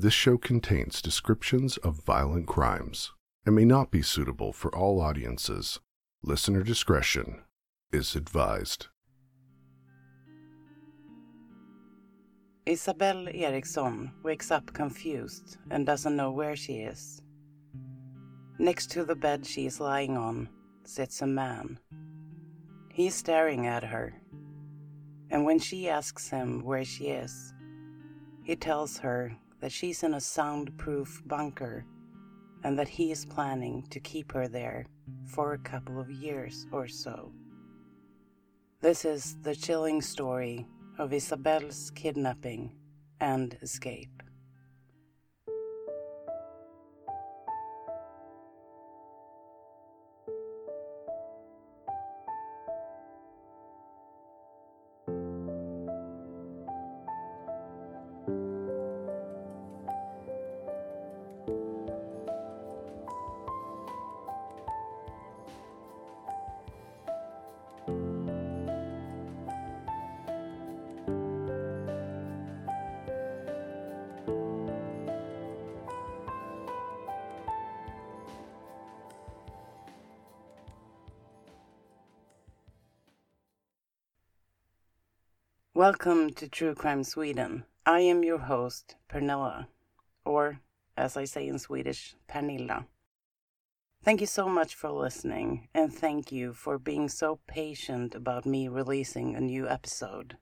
This show contains descriptions of violent crimes and may not be suitable for all audiences. Listener discretion is advised. Isabel Eriksson wakes up confused and doesn't know where she is. Next to the bed she is lying on sits a man. He is staring at her, and when she asks him where she is, he tells her that she's in a soundproof bunker and that he is planning to keep her there for a couple of years or so. This is the chilling story of Isabel's kidnapping and escape. Welcome to True Crime Sweden. I am your host, Pernilla, or as I say in Swedish, Pernilla. Thank you so much for listening, and thank you for being so patient about me releasing a new episode.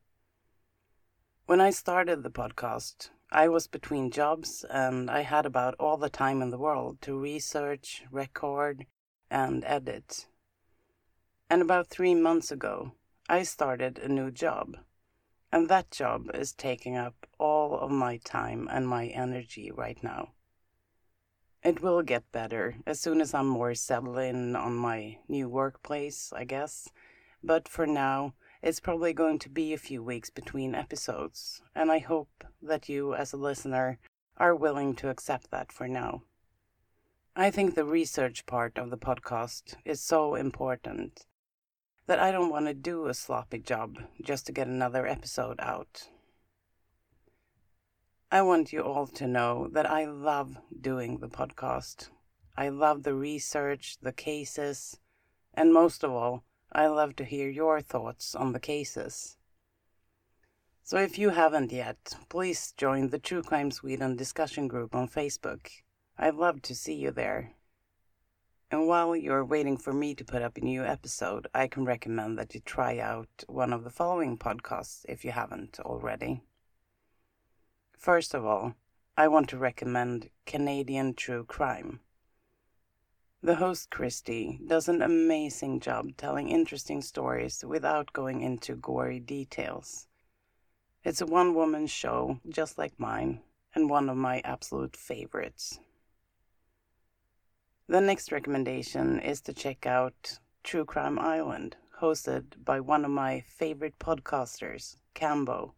When I started the podcast, I was between jobs and I had about all the time in the world to research, record, and edit. And about three months ago, I started a new job. And that job is taking up all of my time and my energy right now. It will get better as soon as I'm more settled in on my new workplace, I guess. But for now, it's probably going to be a few weeks between episodes, and I hope that you, as a listener, are willing to accept that for now. I think the research part of the podcast is so important that I don't want to do a sloppy job just to get another episode out. I want you all to know that I love doing the podcast. I love the research, the cases, and most of all, I love to hear your thoughts on the cases. So if you haven't yet, please join the True Crime Sweden discussion group on Facebook. I'd love to see you there. And while you're waiting for me to put up a new episode, I can recommend that you try out one of the following podcasts if you haven't already. First of all, I want to recommend Canadian True Crime. The host, Kristi, does an amazing job telling interesting stories without going into gory details. It's a one woman show, just like mine, and one of my absolute favorites. The next recommendation is to check out True Crime Island, hosted by one of my favorite podcasters, Cambo.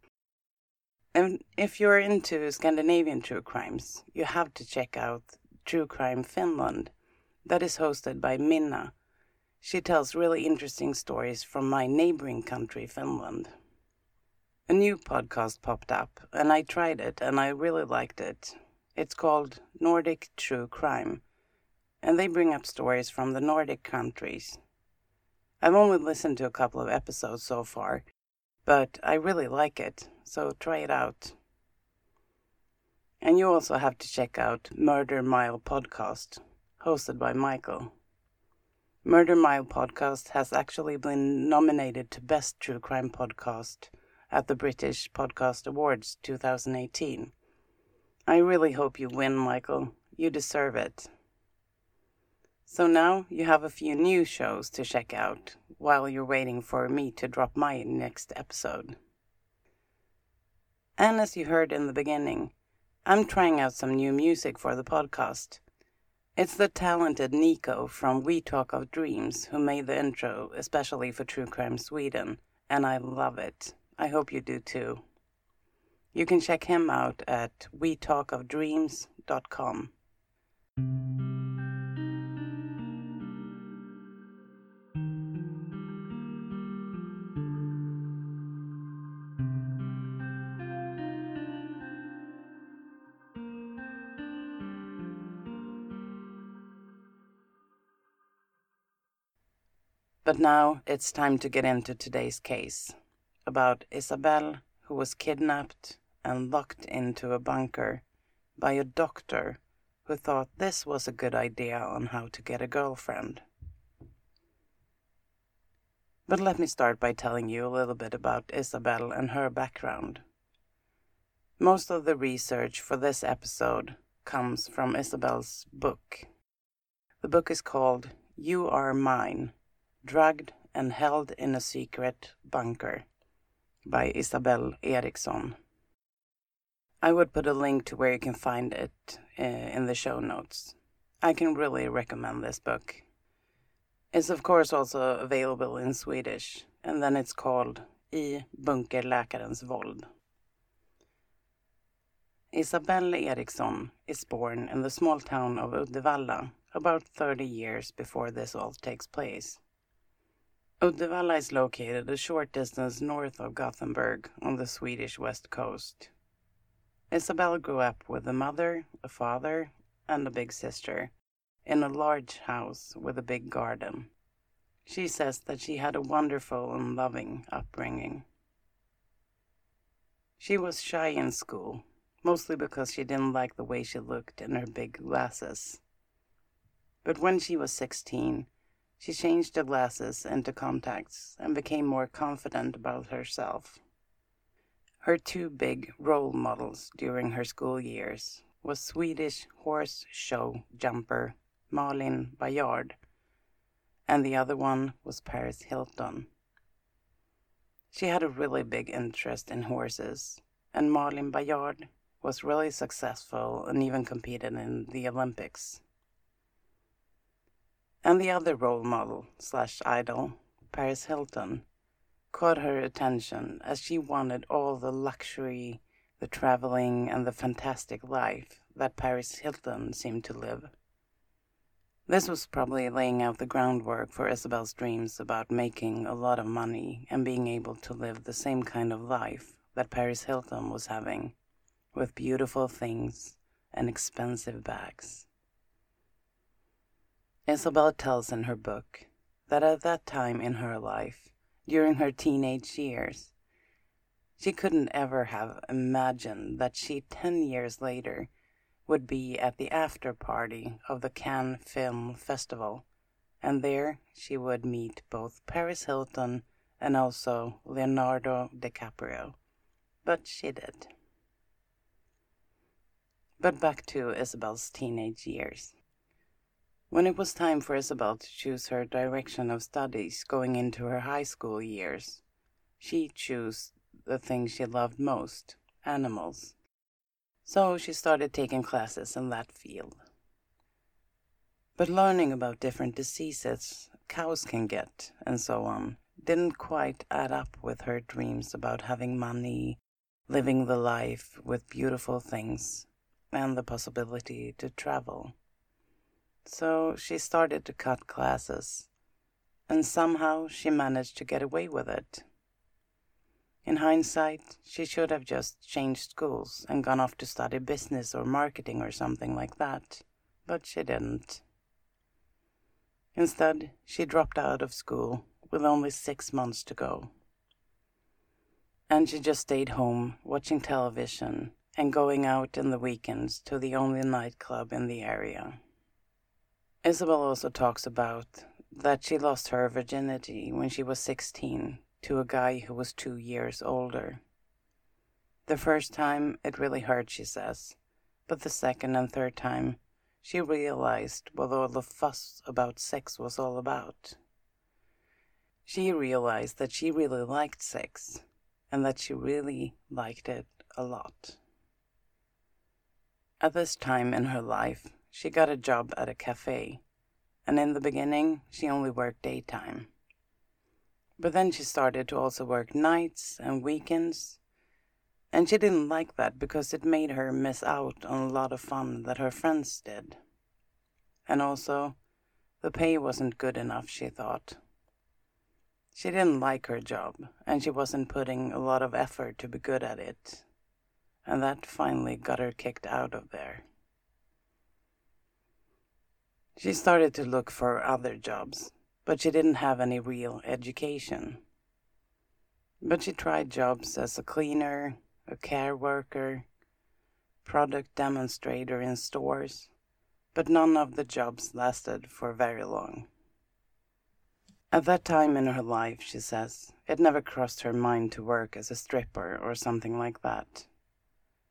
And if you're into Scandinavian true crimes, you have to check out True Crime Finland, that is hosted by Minna. She tells really interesting stories from my neighboring country, Finland. A new podcast popped up, and I tried it, and I really liked it. It's called Nordic True Crime and they bring up stories from the Nordic countries. I've only listened to a couple of episodes so far, but I really like it, so try it out. And you also have to check out Murder Mile Podcast, hosted by Michael. Murder Mile Podcast has actually been nominated to Best True Crime Podcast at the British Podcast Awards 2018. I really hope you win, Michael. You deserve it. So now you have a few new shows to check out while you're waiting for me to drop my next episode. And as you heard in the beginning, I'm trying out some new music for the podcast. It's the talented Nico from We Talk of Dreams who made the intro, especially for True Crime Sweden, and I love it. I hope you do too. You can check him out at wetalkofdreams.com. But now it's time to get into today's case about Isabel, who was kidnapped and locked into a bunker by a doctor who thought this was a good idea on how to get a girlfriend. But let me start by telling you a little bit about Isabel and her background. Most of the research for this episode comes from Isabel's book. The book is called You Are Mine Drugged and Held in a Secret Bunker by Isabel Eriksson. I would put a link to where you can find it uh, in the show notes. I can really recommend this book. It's of course also available in Swedish, and then it's called I bunkerläkarens våld. Isabel Eriksson is born in the small town of Uddevalla about 30 years before this all takes place. Oh, Uddevalla is located a short distance north of Gothenburg on the Swedish west coast. Isabel grew up with a mother, a father, and a big sister in a large house with a big garden. She says that she had a wonderful and loving upbringing. She was shy in school, mostly because she didn't like the way she looked in her big glasses. But when she was 16, she changed the glasses into contacts and became more confident about herself. Her two big role models during her school years was Swedish horse show jumper Malin Baryard, and the other one was Paris Hilton. She had a really big interest in horses, and Malin Baryard was really successful and even competed in the Olympics. And the other role model slash idol, Paris Hilton, caught her attention as she wanted all the luxury, the traveling, and the fantastic life that Paris Hilton seemed to live. This was probably laying out the groundwork for Isabel's dreams about making a lot of money and being able to live the same kind of life that Paris Hilton was having, with beautiful things and expensive bags. Isabel tells in her book that at that time in her life, during her teenage years, she couldn't ever have imagined that she, ten years later, would be at the after party of the Cannes Film Festival, and there she would meet both Paris Hilton and also Leonardo DiCaprio. But she did. But back to Isabel's teenage years. When it was time for Isabel to choose her direction of studies going into her high school years, she chose the thing she loved most animals. So she started taking classes in that field. But learning about different diseases cows can get and so on didn't quite add up with her dreams about having money, living the life with beautiful things, and the possibility to travel. So she started to cut classes, and somehow she managed to get away with it. In hindsight, she should have just changed schools and gone off to study business or marketing or something like that, but she didn't. Instead, she dropped out of school with only six months to go. And she just stayed home watching television and going out in the weekends to the only nightclub in the area. Isabel also talks about that she lost her virginity when she was 16 to a guy who was two years older. The first time it really hurt, she says, but the second and third time she realized what all the fuss about sex was all about. She realized that she really liked sex and that she really liked it a lot. At this time in her life, she got a job at a cafe, and in the beginning, she only worked daytime. But then she started to also work nights and weekends. And she didn't like that because it made her miss out on a lot of fun that her friends did. And also, the pay wasn't good enough, she thought. She didn't like her job, and she wasn't putting a lot of effort to be good at it. And that finally got her kicked out of there. She started to look for other jobs but she didn't have any real education. But she tried jobs as a cleaner, a care worker, product demonstrator in stores, but none of the jobs lasted for very long. At that time in her life, she says, it never crossed her mind to work as a stripper or something like that.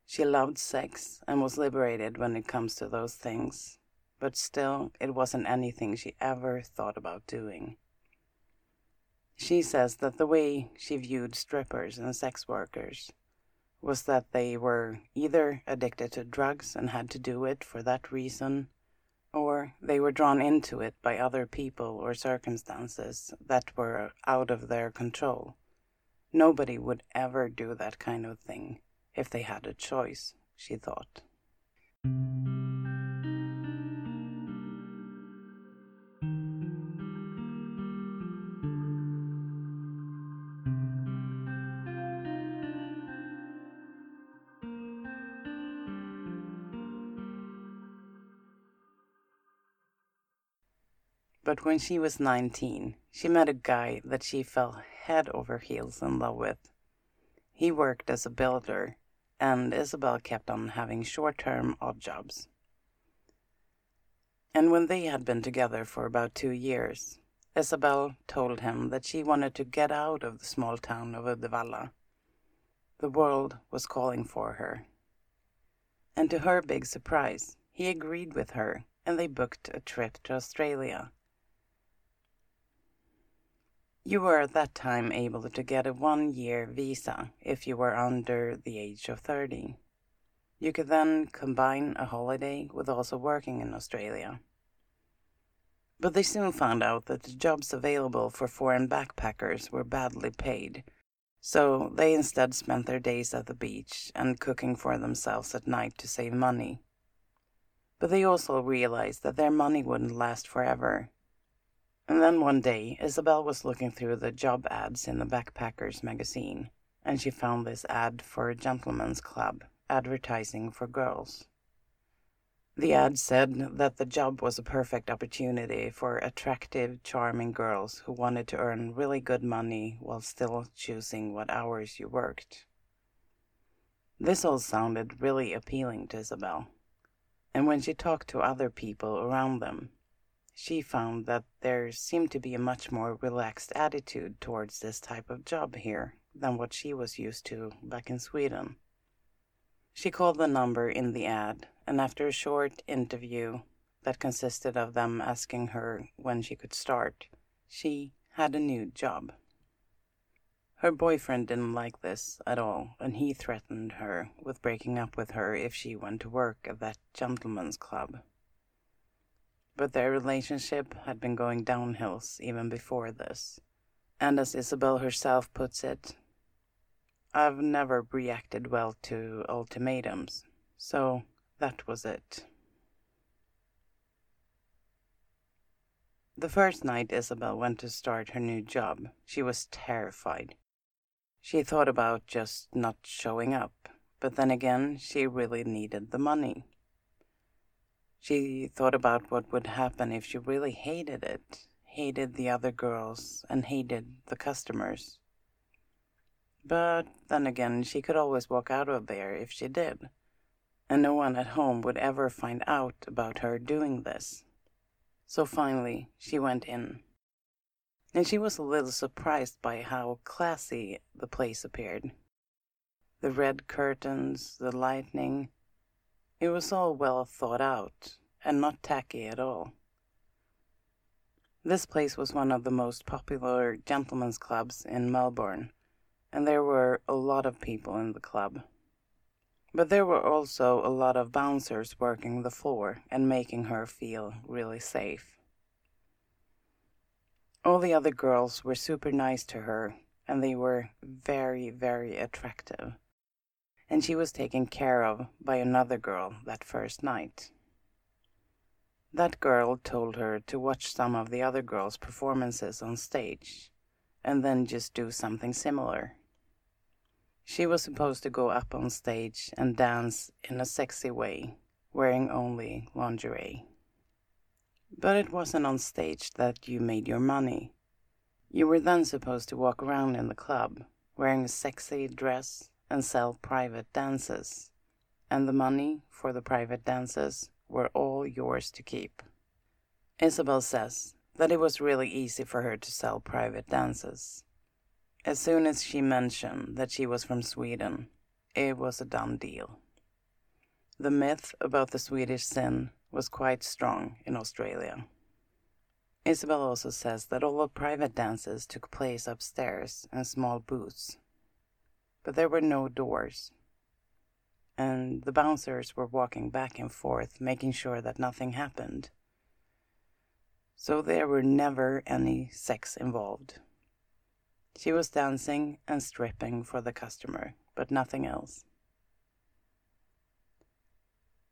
She loved sex and was liberated when it comes to those things, but still, it wasn't anything she ever thought about doing. She says that the way she viewed strippers and sex workers was that they were either addicted to drugs and had to do it for that reason, or they were drawn into it by other people or circumstances that were out of their control. Nobody would ever do that kind of thing if they had a choice, she thought. When she was 19, she met a guy that she fell head over heels in love with. He worked as a builder, and Isabel kept on having short term odd jobs. And when they had been together for about two years, Isabel told him that she wanted to get out of the small town of Uddevalla. The world was calling for her. And to her big surprise, he agreed with her and they booked a trip to Australia you were at that time able to get a one year visa if you were under the age of 30. You could then combine a holiday with also working in Australia. But they soon found out that the jobs available for foreign backpackers were badly paid, so they instead spent their days at the beach and cooking for themselves at night to save money. But they also realized that their money wouldn't last forever and then one day, Isabel was looking through the job ads in the Backpackers magazine, and she found this ad for a gentleman's club advertising for girls. The ad said that the job was a perfect opportunity for attractive, charming girls who wanted to earn really good money while still choosing what hours you worked. This all sounded really appealing to Isabel, and when she talked to other people around them, she found that there seemed to be a much more relaxed attitude towards this type of job here than what she was used to back in Sweden. She called the number in the ad, and after a short interview that consisted of them asking her when she could start, she had a new job. Her boyfriend didn't like this at all, and he threatened her with breaking up with her if she went to work at that gentleman's club but their relationship had been going downhills even before this. And as Isabel herself puts it, I've never reacted well to ultimatums, so that was it. The first night Isabel went to start her new job, she was terrified. She thought about just not showing up, but then again, she really needed the money. She thought about what would happen if she really hated it, hated the other girls, and hated the customers. But then again, she could always walk out of there if she did, and no one at home would ever find out about her doing this. So finally, she went in. And she was a little surprised by how classy the place appeared. The red curtains, the lightning, it was all well thought out and not tacky at all. This place was one of the most popular gentlemen's clubs in Melbourne, and there were a lot of people in the club. But there were also a lot of bouncers working the floor and making her feel really safe. All the other girls were super nice to her, and they were very, very attractive and she was taken care of by another girl that first night. That girl told her to watch some of the other girls' performances on stage and then just do something similar. She was supposed to go up on stage and dance in a sexy way, wearing only lingerie. But it wasn't on stage that you made your money. You were then supposed to walk around in the club, wearing a sexy dress and sell private dances. And the money for the private dances were all yours to keep. Isabel says that it was really easy for her to sell private dances. As soon as she mentioned that she was from Sweden, it was a done deal. The myth about the Swedish sin was quite strong in Australia. Isabel also says that all the private dances took place upstairs in small booths, but there were no doors, and the bouncers were walking back and forth, making sure that nothing happened. So there were never any sex involved. She was dancing and stripping for the customer, but nothing else.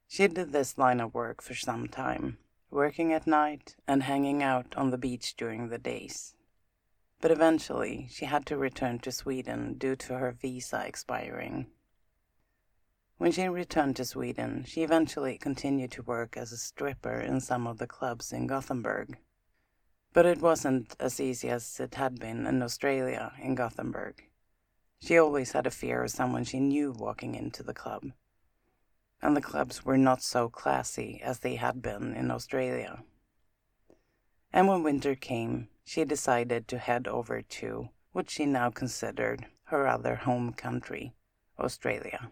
She did this line of work for some time, working at night and hanging out on the beach during the days. But eventually, she had to return to Sweden due to her visa expiring. When she returned to Sweden, she eventually continued to work as a stripper in some of the clubs in Gothenburg. But it wasn't as easy as it had been in Australia in Gothenburg. She always had a fear of someone she knew walking into the club and the clubs were not so classy as they had been in Australia. And when winter came, she decided to head over to what she now considered her other home country, Australia.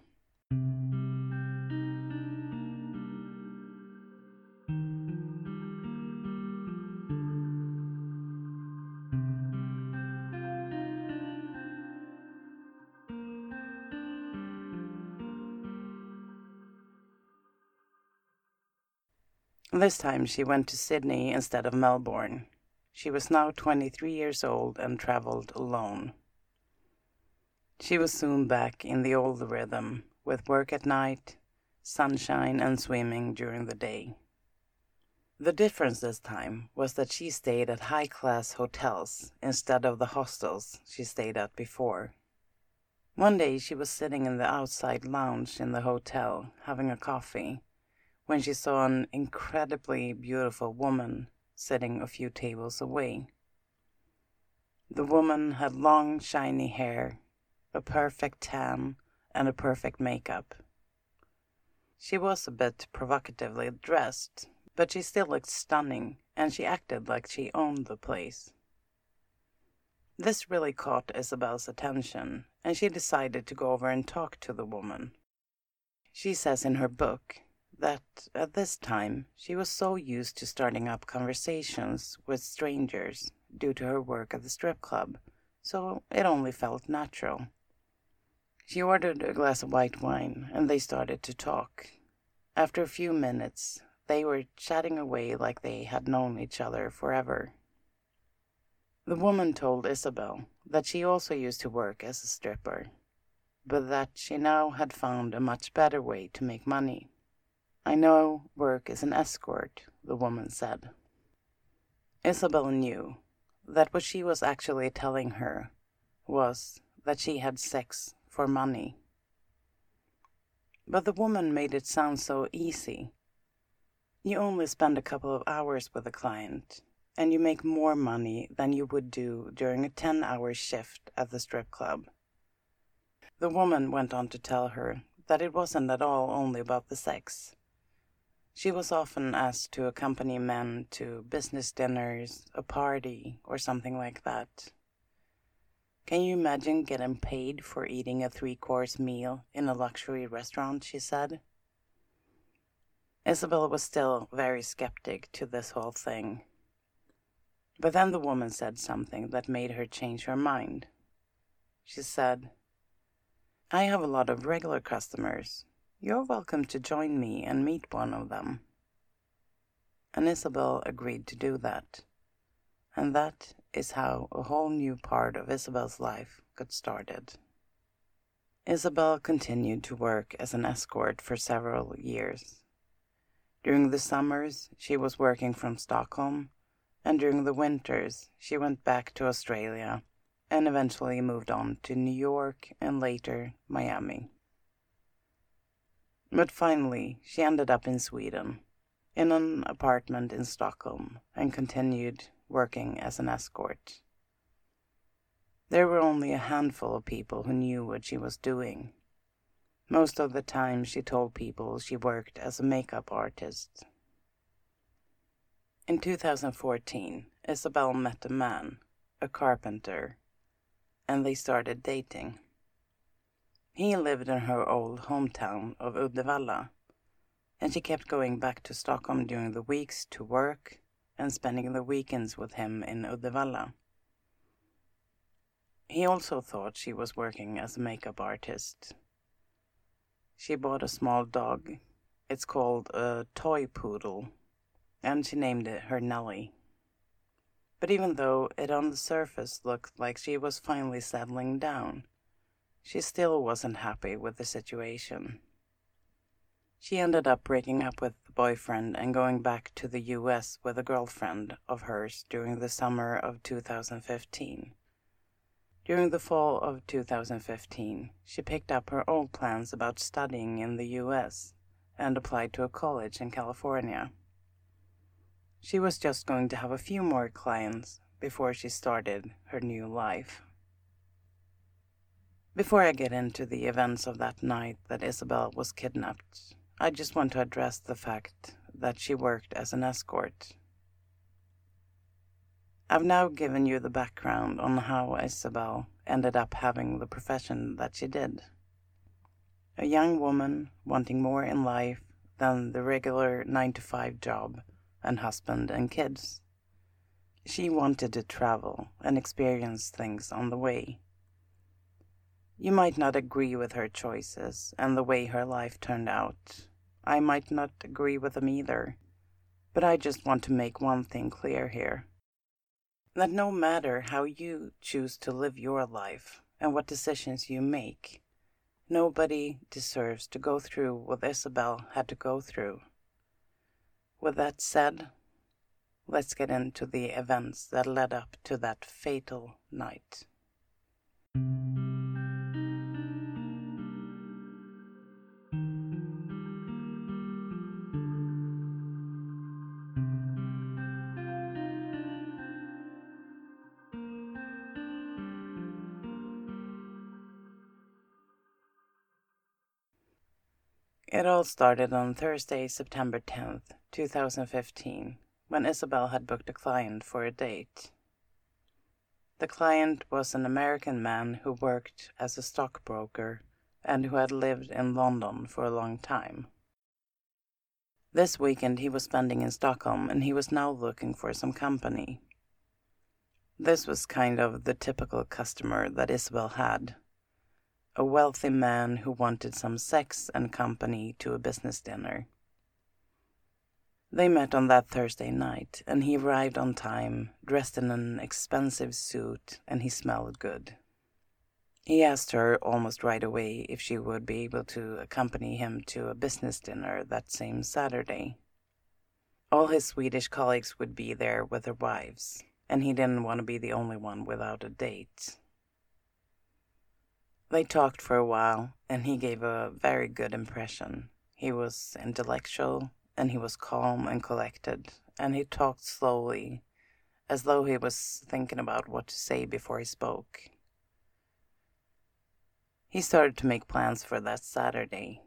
This time she went to Sydney instead of Melbourne. She was now 23 years old and traveled alone. She was soon back in the old rhythm, with work at night, sunshine, and swimming during the day. The difference this time was that she stayed at high class hotels instead of the hostels she stayed at before. One day she was sitting in the outside lounge in the hotel having a coffee when she saw an incredibly beautiful woman sitting a few tables away. The woman had long, shiny hair, a perfect tan, and a perfect makeup. She was a bit provocatively dressed, but she still looked stunning, and she acted like she owned the place. This really caught Isabel's attention, and she decided to go over and talk to the woman. She says in her book that at this time she was so used to starting up conversations with strangers due to her work at the strip club, so it only felt natural. She ordered a glass of white wine and they started to talk. After a few minutes, they were chatting away like they had known each other forever. The woman told Isabel that she also used to work as a stripper, but that she now had found a much better way to make money. I know work as an escort, the woman said. Isabel knew that what she was actually telling her was that she had sex for money. But the woman made it sound so easy. You only spend a couple of hours with a client, and you make more money than you would do during a 10 hour shift at the strip club. The woman went on to tell her that it wasn't at all only about the sex. She was often asked to accompany men to business dinners, a party, or something like that. Can you imagine getting paid for eating a three course meal in a luxury restaurant? she said. Isabel was still very skeptic to this whole thing. But then the woman said something that made her change her mind. She said, I have a lot of regular customers you're welcome to join me and meet one of them. And Isabel agreed to do that. And that is how a whole new part of Isabel's life got started. Isabel continued to work as an escort for several years. During the summers, she was working from Stockholm, and during the winters, she went back to Australia and eventually moved on to New York and later Miami. But finally, she ended up in Sweden, in an apartment in Stockholm and continued working as an escort. There were only a handful of people who knew what she was doing. Most of the time, she told people she worked as a makeup artist. In 2014, Isabel met a man, a carpenter, and they started dating. He lived in her old hometown of Uddevalla, and she kept going back to Stockholm during the weeks to work and spending the weekends with him in Uddevalla. He also thought she was working as a makeup artist. She bought a small dog. It's called a toy poodle, and she named it her Nellie. But even though it on the surface looked like she was finally settling down, she still wasn't happy with the situation. She ended up breaking up with the boyfriend and going back to the US with a girlfriend of hers during the summer of 2015. During the fall of 2015, she picked up her old plans about studying in the US and applied to a college in California. She was just going to have a few more clients before she started her new life. Before I get into the events of that night that Isabel was kidnapped, I just want to address the fact that she worked as an escort I've now given you the background on how Isabel ended up having the profession that she did. A young woman wanting more in life than the regular 9 to 5 job and husband and kids. She wanted to travel and experience things on the way. You might not agree with her choices and the way her life turned out. I might not agree with them either. But I just want to make one thing clear here that no matter how you choose to live your life and what decisions you make, nobody deserves to go through what Isabel had to go through. With that said, let's get into the events that led up to that fatal night. All started on Thursday, September 10th, 2015, when Isabel had booked a client for a date. The client was an American man who worked as a stockbroker and who had lived in London for a long time. This weekend he was spending in Stockholm and he was now looking for some company. This was kind of the typical customer that Isabel had a wealthy man who wanted some sex and company to a business dinner. They met on that Thursday night, and he arrived on time, dressed in an expensive suit, and he smelled good. He asked her almost right away if she would be able to accompany him to a business dinner that same Saturday. All his Swedish colleagues would be there with their wives, and he didn't want to be the only one without a date. They talked for a while, and he gave a very good impression. He was intellectual, and he was calm and collected, and he talked slowly, as though he was thinking about what to say before he spoke. He started to make plans for that Saturday,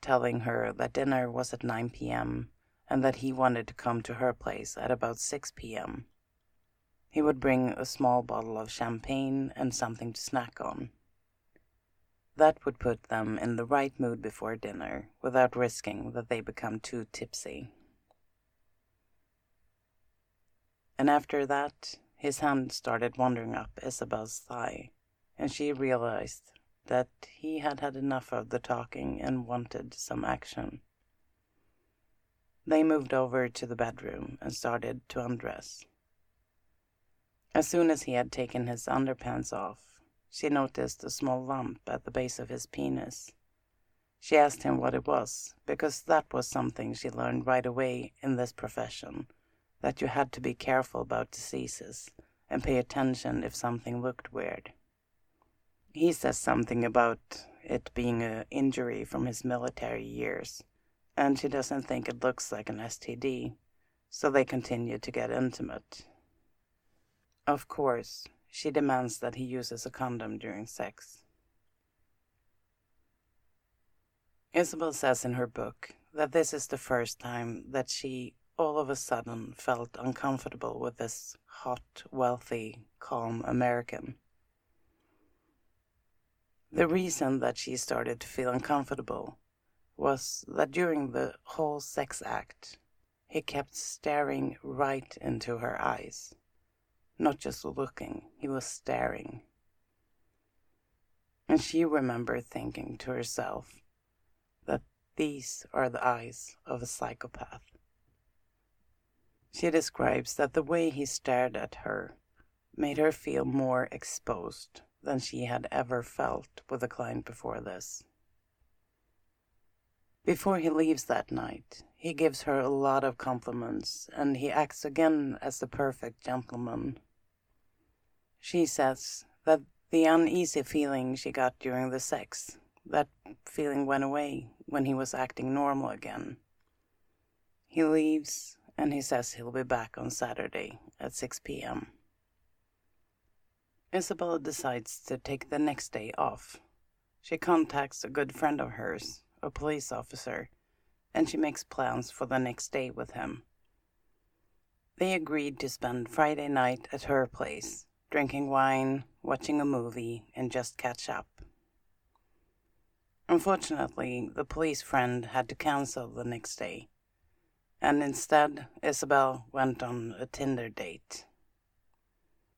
telling her that dinner was at 9 p.m. and that he wanted to come to her place at about 6 p.m. He would bring a small bottle of champagne and something to snack on. That would put them in the right mood before dinner, without risking that they become too tipsy. And after that, his hand started wandering up Isabel's thigh, and she realized that he had had enough of the talking and wanted some action. They moved over to the bedroom and started to undress. As soon as he had taken his underpants off, she noticed a small lump at the base of his penis. She asked him what it was, because that was something she learned right away in this profession that you had to be careful about diseases and pay attention if something looked weird. He says something about it being an injury from his military years, and she doesn't think it looks like an STD, so they continue to get intimate. Of course, she demands that he uses a condom during sex. Isabel says in her book that this is the first time that she all of a sudden felt uncomfortable with this hot, wealthy, calm American. The reason that she started to feel uncomfortable was that during the whole sex act, he kept staring right into her eyes. Not just looking, he was staring. And she remembered thinking to herself that these are the eyes of a psychopath. She describes that the way he stared at her made her feel more exposed than she had ever felt with a client before this. Before he leaves that night, he gives her a lot of compliments and he acts again as the perfect gentleman. She says that the uneasy feeling she got during the sex, that feeling went away when he was acting normal again. He leaves and he says he'll be back on Saturday at 6 p.m. Isabella decides to take the next day off. She contacts a good friend of hers, a police officer, and she makes plans for the next day with him. They agreed to spend Friday night at her place, drinking wine, watching a movie, and just catch up. Unfortunately, the police friend had to cancel the next day, and instead, Isabel went on a Tinder date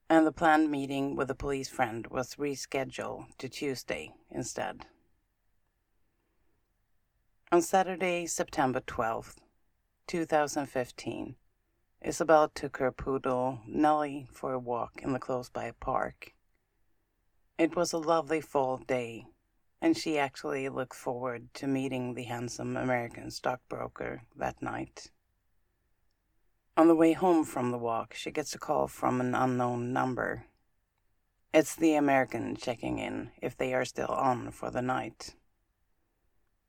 and the planned meeting with the police friend was rescheduled to Tuesday instead. On Saturday, September 12th, 2015, Isabel took her poodle, Nellie, for a walk in the close by park. It was a lovely fall day, and she actually looked forward to meeting the handsome American stockbroker that night. On the way home from the walk, she gets a call from an unknown number. It's the American checking in if they are still on for the night.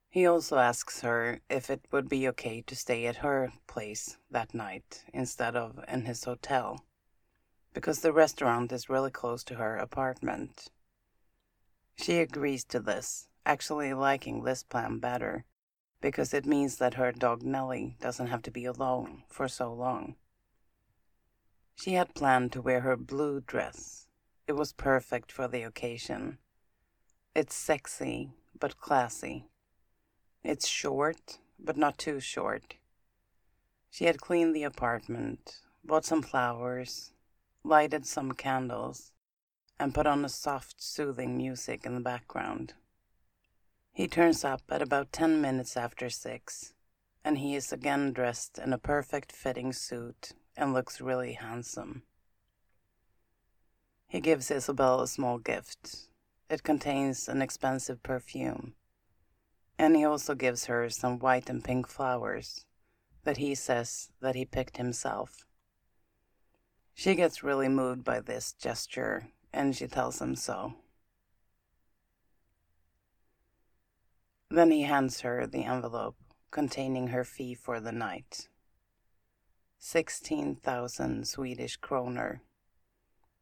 He also asks her if it would be okay to stay at her place that night instead of in his hotel, because the restaurant is really close to her apartment. She agrees to this, actually liking this plan better because it means that her dog Nellie doesn't have to be alone for so long. She had planned to wear her blue dress. It was perfect for the occasion. It's sexy, but classy. It's short, but not too short. She had cleaned the apartment, bought some flowers, lighted some candles, and put on a soft, soothing music in the background. He turns up at about ten minutes after six, and he is again dressed in a perfect fitting suit and looks really handsome. He gives Isabel a small gift. It contains an expensive perfume, and he also gives her some white and pink flowers that he says that he picked himself. She gets really moved by this gesture, and she tells him so. Then he hands her the envelope containing her fee for the night. 16,000 Swedish kroner.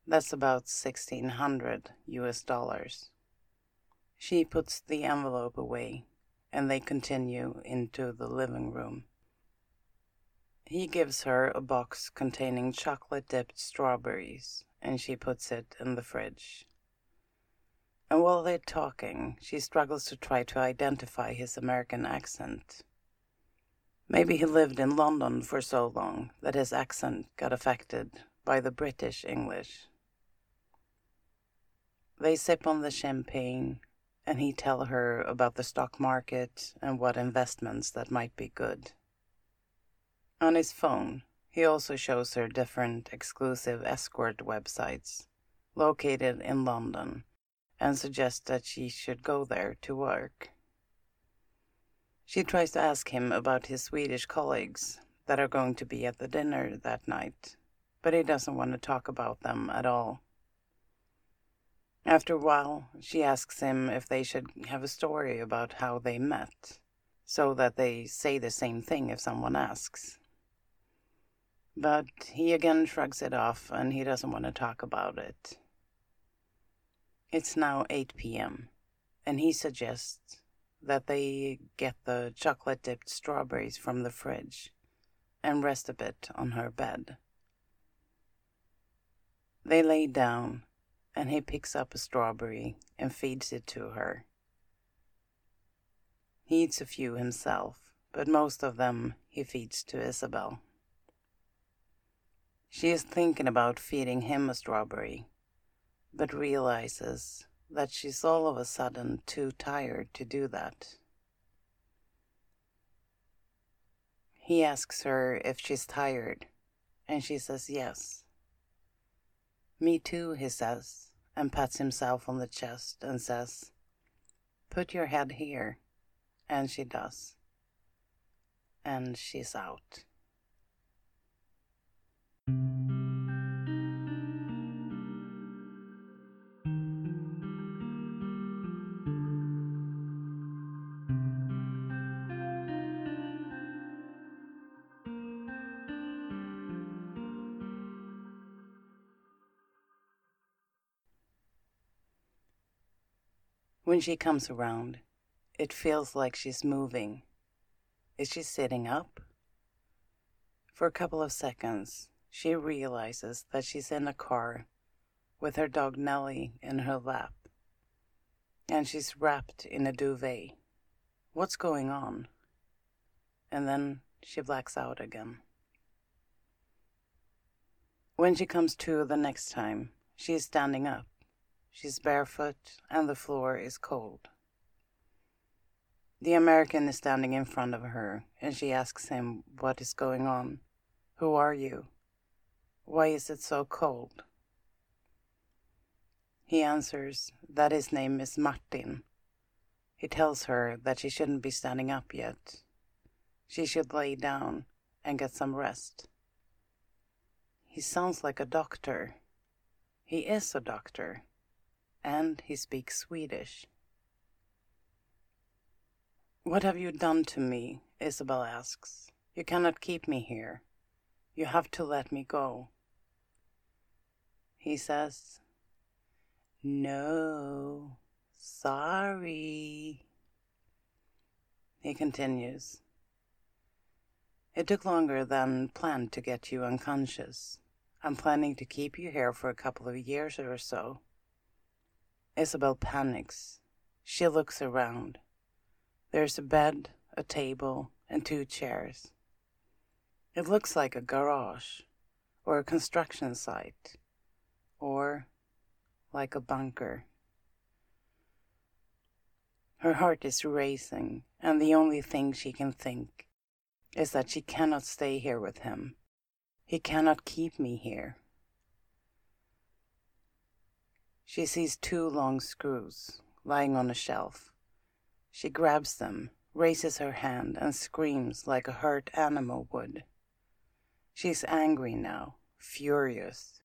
That's about 1600 US dollars. She puts the envelope away and they continue into the living room. He gives her a box containing chocolate dipped strawberries and she puts it in the fridge and while they're talking, she struggles to try to identify his American accent. Maybe he lived in London for so long that his accent got affected by the British English. They sip on the champagne, and he tell her about the stock market and what investments that might be good. On his phone, he also shows her different exclusive escort websites located in London and suggests that she should go there to work. She tries to ask him about his Swedish colleagues that are going to be at the dinner that night, but he doesn't want to talk about them at all. After a while, she asks him if they should have a story about how they met, so that they say the same thing if someone asks. But he again shrugs it off and he doesn't want to talk about it. It's now 8 p.m., and he suggests that they get the chocolate dipped strawberries from the fridge and rest a bit on her bed. They lay down, and he picks up a strawberry and feeds it to her. He eats a few himself, but most of them he feeds to Isabel. She is thinking about feeding him a strawberry, but realizes that she's all of a sudden too tired to do that. He asks her if she's tired, and she says yes. Me too, he says, and pats himself on the chest and says, Put your head here. And she does. And she's out. When she comes around, it feels like she's moving. Is she sitting up? For a couple of seconds, she realizes that she's in a car with her dog Nellie in her lap, and she's wrapped in a duvet. What's going on? And then she blacks out again. When she comes to the next time, she is standing up She's barefoot, and the floor is cold. The American is standing in front of her, and she asks him what is going on. Who are you? Why is it so cold? He answers that his name is Martin. He tells her that she shouldn't be standing up yet. She should lay down and get some rest. He sounds like a doctor. He is a doctor and he speaks Swedish. What have you done to me? Isabel asks. You cannot keep me here. You have to let me go. He says, No, sorry. He continues, It took longer than planned to get you unconscious. I'm planning to keep you here for a couple of years or so. Isabel panics. She looks around. There's a bed, a table, and two chairs. It looks like a garage, or a construction site, or like a bunker. Her heart is racing, and the only thing she can think is that she cannot stay here with him. He cannot keep me here. She sees two long screws lying on a shelf. She grabs them, raises her hand, and screams like a hurt animal would. She's angry now, furious.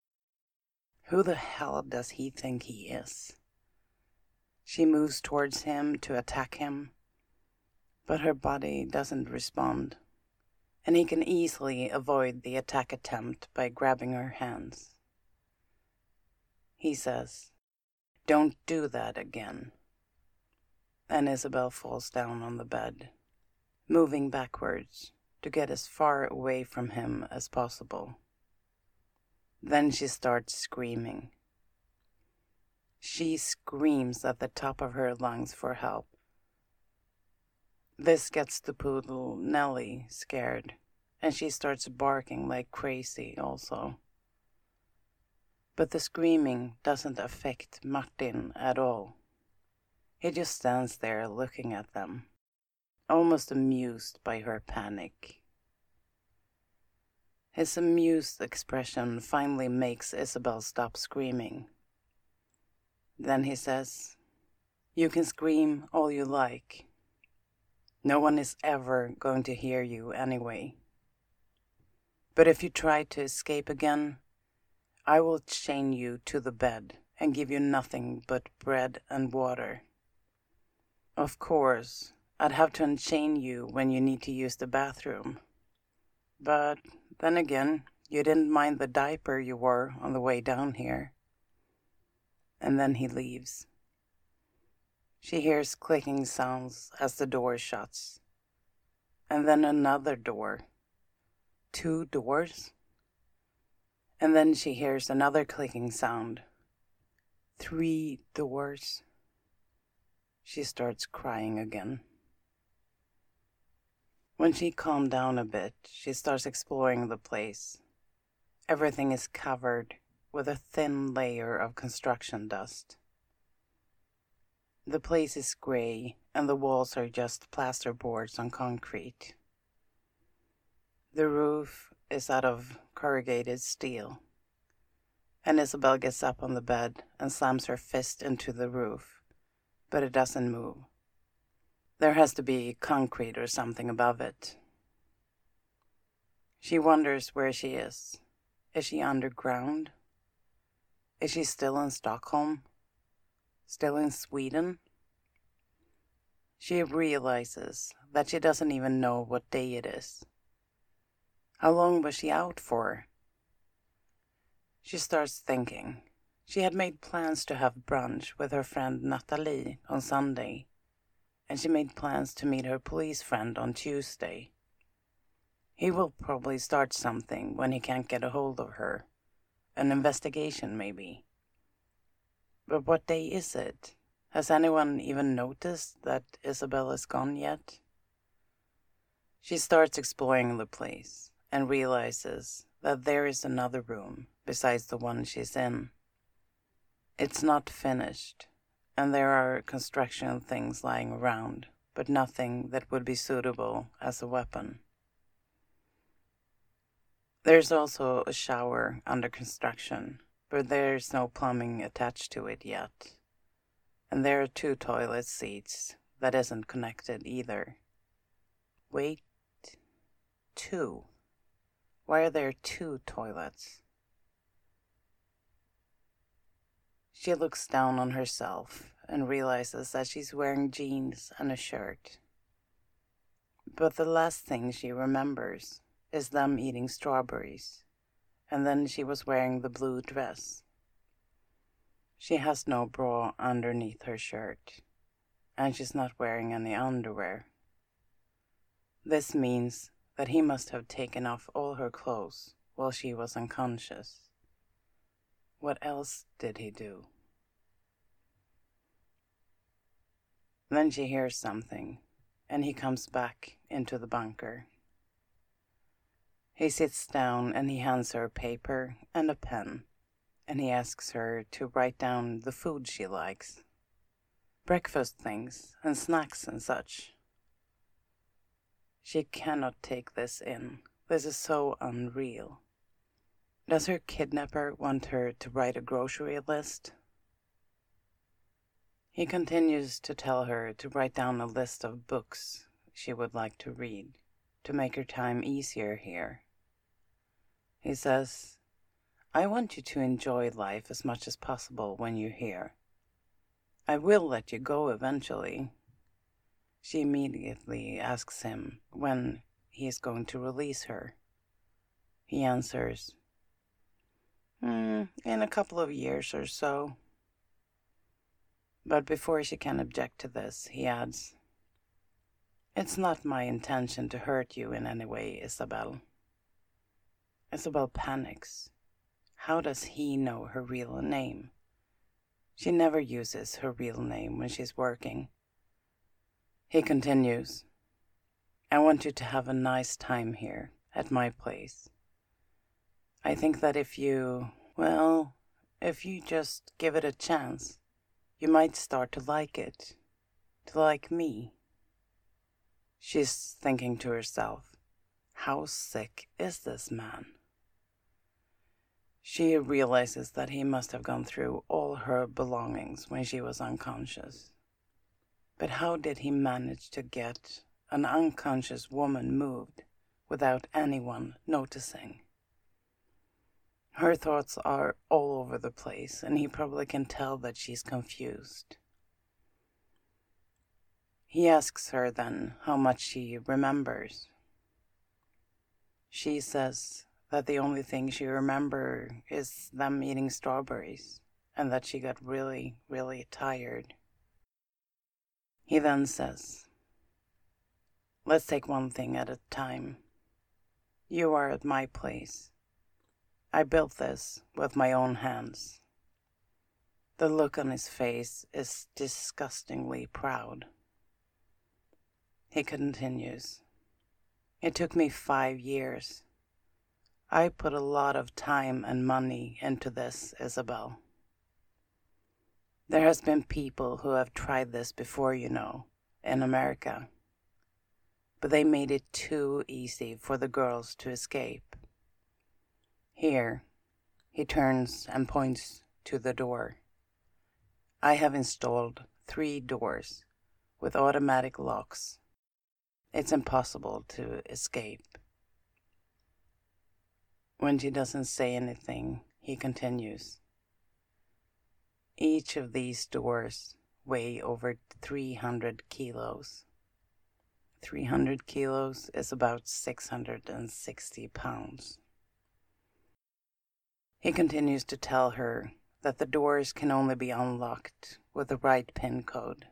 Who the hell does he think he is? She moves towards him to attack him, but her body doesn't respond, and he can easily avoid the attack attempt by grabbing her hands. He says, don't do that again. And Isabel falls down on the bed, moving backwards to get as far away from him as possible. Then she starts screaming. She screams at the top of her lungs for help. This gets the poodle, Nellie, scared, and she starts barking like crazy also. But the screaming doesn't affect Martin at all. He just stands there looking at them, almost amused by her panic. His amused expression finally makes Isabel stop screaming. Then he says, You can scream all you like. No one is ever going to hear you anyway. But if you try to escape again, I will chain you to the bed and give you nothing but bread and water. Of course, I'd have to unchain you when you need to use the bathroom. But then again, you didn't mind the diaper you wore on the way down here. And then he leaves. She hears clicking sounds as the door shuts. And then another door. Two doors. And then she hears another clicking sound. Three doors. She starts crying again. When she calmed down a bit, she starts exploring the place. Everything is covered with a thin layer of construction dust. The place is grey and the walls are just plasterboards on concrete. The roof is out of corrugated steel. And Isabel gets up on the bed and slams her fist into the roof, but it doesn't move. There has to be concrete or something above it. She wonders where she is. Is she underground? Is she still in Stockholm? Still in Sweden? She realizes that she doesn't even know what day it is. How long was she out for? She starts thinking. She had made plans to have brunch with her friend Nathalie on Sunday, and she made plans to meet her police friend on Tuesday. He will probably start something when he can't get a hold of her. An investigation, maybe. But what day is it? Has anyone even noticed that Isabel is gone yet? She starts exploring the place and realizes that there is another room besides the one she's in. It's not finished, and there are construction things lying around, but nothing that would be suitable as a weapon. There's also a shower under construction, but there's no plumbing attached to it yet. And there are two toilet seats that isn't connected either. Wait, two. Why are there two toilets? She looks down on herself and realizes that she's wearing jeans and a shirt. But the last thing she remembers is them eating strawberries, and then she was wearing the blue dress. She has no bra underneath her shirt, and she's not wearing any underwear. This means that he must have taken off all her clothes while she was unconscious. What else did he do? Then she hears something, and he comes back into the bunker. He sits down and he hands her a paper and a pen, and he asks her to write down the food she likes breakfast things and snacks and such. She cannot take this in. This is so unreal. Does her kidnapper want her to write a grocery list? He continues to tell her to write down a list of books she would like to read to make her time easier here. He says, I want you to enjoy life as much as possible when you're here. I will let you go eventually, she immediately asks him when he is going to release her. He answers, mm, In a couple of years or so. But before she can object to this, he adds, It's not my intention to hurt you in any way, Isabel. Isabel panics. How does he know her real name? She never uses her real name when she's working. He continues, I want you to have a nice time here at my place. I think that if you, well, if you just give it a chance, you might start to like it, to like me. She's thinking to herself, how sick is this man? She realizes that he must have gone through all her belongings when she was unconscious. But how did he manage to get an unconscious woman moved without anyone noticing? Her thoughts are all over the place, and he probably can tell that she's confused. He asks her then how much she remembers. She says that the only thing she remembers is them eating strawberries and that she got really, really tired. He then says, Let's take one thing at a time. You are at my place. I built this with my own hands. The look on his face is disgustingly proud. He continues, It took me five years. I put a lot of time and money into this, Isabel. There has been people who have tried this before, you know, in America. But they made it too easy for the girls to escape. Here, he turns and points to the door. I have installed three doors with automatic locks. It's impossible to escape. When she doesn't say anything, he continues. Each of these doors weigh over 300 kilos. 300 kilos is about 660 pounds. He continues to tell her that the doors can only be unlocked with the right pin code,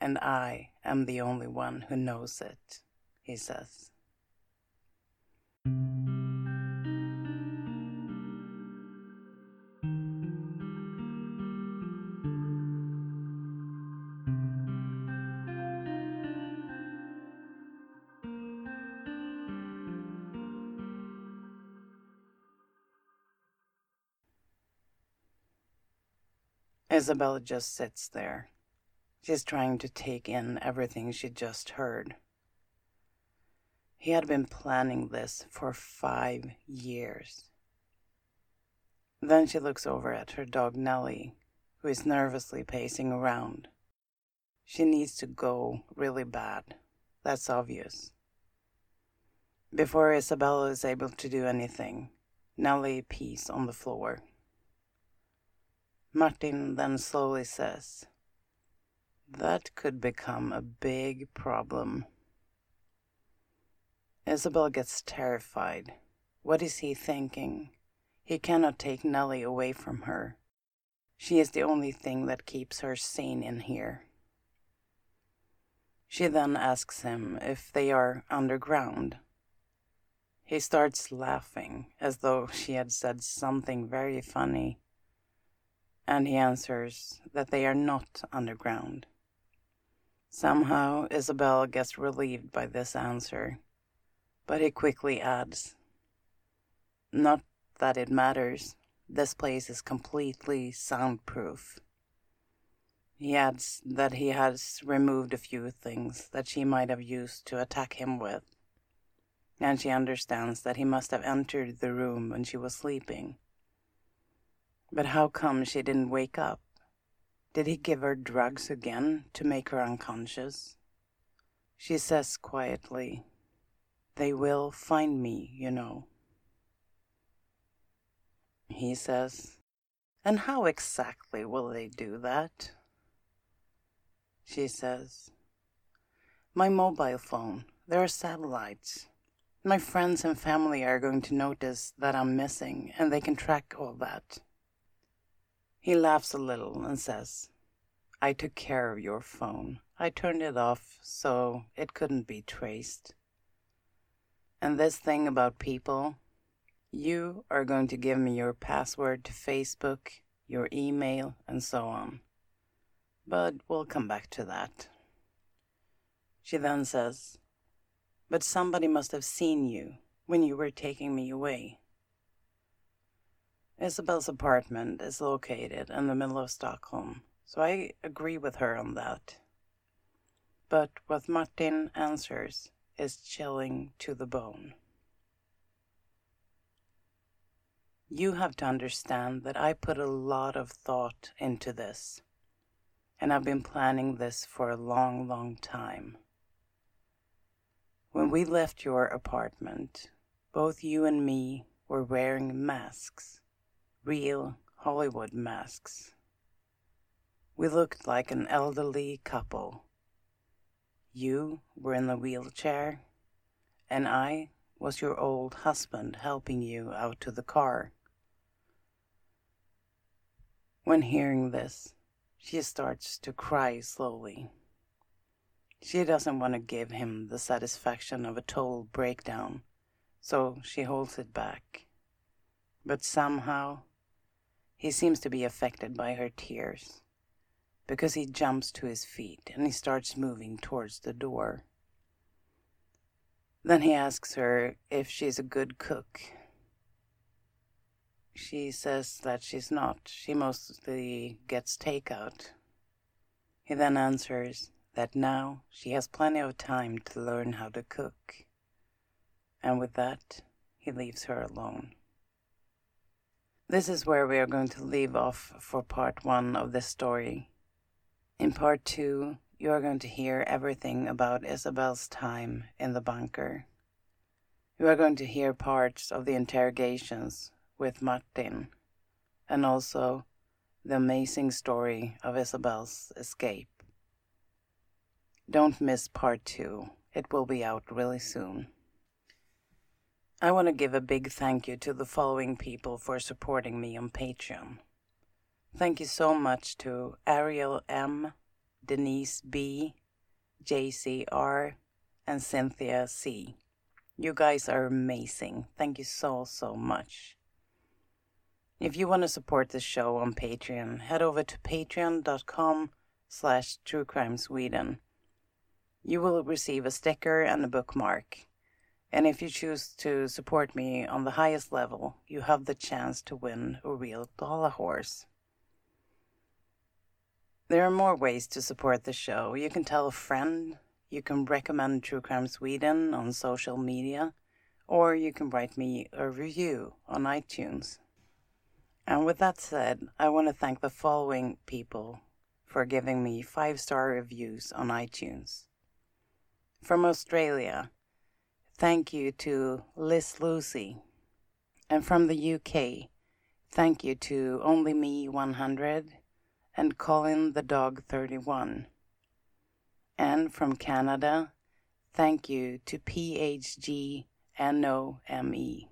and I am the only one who knows it, he says. Isabella just sits there. She's trying to take in everything she just heard. He had been planning this for five years. Then she looks over at her dog Nellie, who is nervously pacing around. She needs to go really bad. That's obvious. Before Isabella is able to do anything, Nellie pees on the floor. Martin then slowly says, That could become a big problem. Isabel gets terrified. What is he thinking? He cannot take Nellie away from her. She is the only thing that keeps her sane in here. She then asks him if they are underground. He starts laughing as though she had said something very funny and he answers that they are not underground. Somehow, Isabel gets relieved by this answer, but he quickly adds, Not that it matters, this place is completely soundproof. He adds that he has removed a few things that she might have used to attack him with, and she understands that he must have entered the room when she was sleeping but how come she didn't wake up? Did he give her drugs again to make her unconscious? She says quietly, They will find me, you know. He says, And how exactly will they do that? She says, My mobile phone. There are satellites. My friends and family are going to notice that I'm missing, and they can track all that. He laughs a little and says, I took care of your phone. I turned it off so it couldn't be traced. And this thing about people, you are going to give me your password to Facebook, your email, and so on. But we'll come back to that. She then says, But somebody must have seen you when you were taking me away. Isabel's apartment is located in the middle of Stockholm, so I agree with her on that. But what Martin answers is chilling to the bone. You have to understand that I put a lot of thought into this, and I've been planning this for a long, long time. When we left your apartment, both you and me were wearing masks real Hollywood masks. We looked like an elderly couple. you were in a wheelchair, and I was your old husband helping you out to the car. When hearing this, she starts to cry slowly. She doesn't want to give him the satisfaction of a total breakdown, so she holds it back. But somehow, he seems to be affected by her tears, because he jumps to his feet and he starts moving towards the door. Then he asks her if she's a good cook. She says that she's not. She mostly gets takeout. He then answers that now she has plenty of time to learn how to cook. And with that, he leaves her alone. This is where we are going to leave off for part one of this story. In part two, you are going to hear everything about Isabel's time in the bunker. You are going to hear parts of the interrogations with Martin and also the amazing story of Isabel's escape. Don't miss part two, it will be out really soon. I want to give a big thank you to the following people for supporting me on Patreon. Thank you so much to Ariel M, Denise B, JCR, and Cynthia C. You guys are amazing. Thank you so, so much. If you want to support the show on Patreon, head over to patreon.com slash truecrimesweden. You will receive a sticker and a bookmark. And if you choose to support me on the highest level, you have the chance to win a real Dala horse. There are more ways to support the show. You can tell a friend, you can recommend True Crime Sweden on social media, or you can write me a review on iTunes. And with that said, I want to thank the following people for giving me five star reviews on iTunes. From Australia, Thank you to Liz Lucy. And from the UK, thank you to Only Me 100 and Colin the Dog 31. And from Canada, thank you to PHG NOME.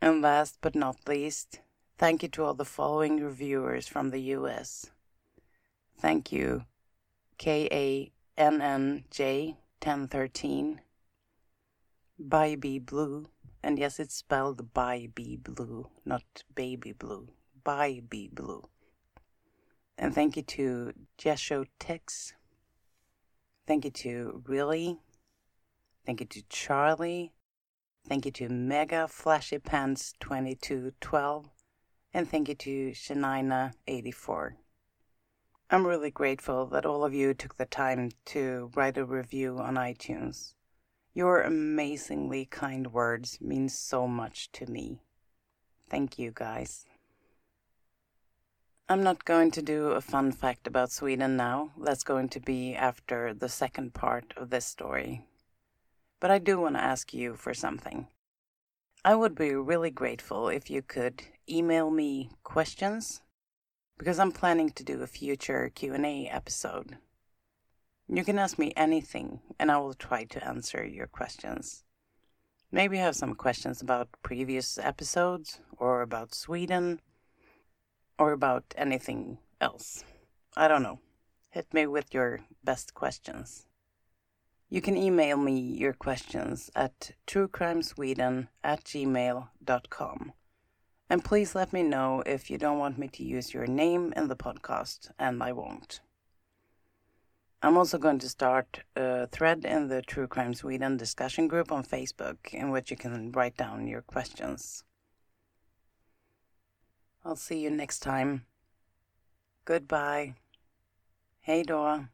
And last but not least, thank you to all the following reviewers from the US. Thank you, KANNJ 1013. Baby Blue. And yes, it's spelled Baby Blue, not Baby Blue. Baby Blue. And thank you to Jesho Tix. Thank you to Really. Thank you to Charlie. Thank you to Mega Flashy Pants 2212. And thank you to Shanina84. I'm really grateful that all of you took the time to write a review on iTunes. Your amazingly kind words mean so much to me. Thank you, guys. I'm not going to do a fun fact about Sweden now. That's going to be after the second part of this story. But I do want to ask you for something. I would be really grateful if you could email me questions because I'm planning to do a future Q&A episode. You can ask me anything, and I will try to answer your questions. Maybe you have some questions about previous episodes, or about Sweden, or about anything else. I don't know. Hit me with your best questions. You can email me your questions at truecrimesweden at gmail.com. And please let me know if you don't want me to use your name in the podcast, and I won't. I'm also going to start a thread in the True Crime Sweden discussion group on Facebook in which you can write down your questions. I'll see you next time. Goodbye. Hej då.